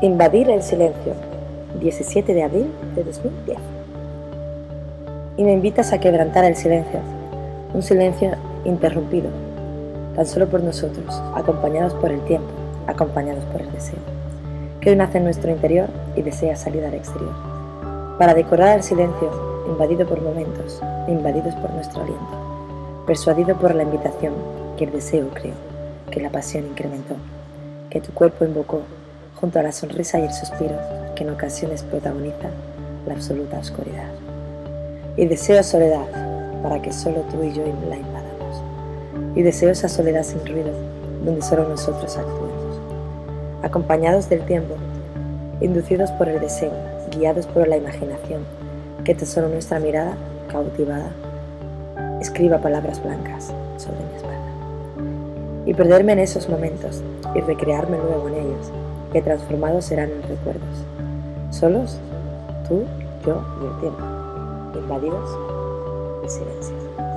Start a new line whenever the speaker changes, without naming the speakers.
Invadir el silencio, 17 de abril de 2010. Y me invitas a quebrantar el silencio, un silencio interrumpido, tan solo por nosotros, acompañados por el tiempo, acompañados por el deseo, que hoy nace en nuestro interior y desea salir al exterior, para decorar el silencio invadido por momentos, invadidos por nuestro aliento, persuadido por la invitación que el deseo creó, que la pasión incrementó, que tu cuerpo invocó junto a la sonrisa y el suspiro que en ocasiones protagoniza la absoluta oscuridad. Y deseo soledad para que solo tú y yo la invadamos. Y deseo esa soledad sin ruido donde solo nosotros actuemos. Acompañados del tiempo, inducidos por el deseo, guiados por la imaginación, que solo nuestra mirada, cautivada, escriba palabras blancas sobre mi espalda. Y perderme en esos momentos y recrearme luego en ellos que transformados serán en recuerdos. Solos, tú, yo y el tiempo, invadidos y silencios.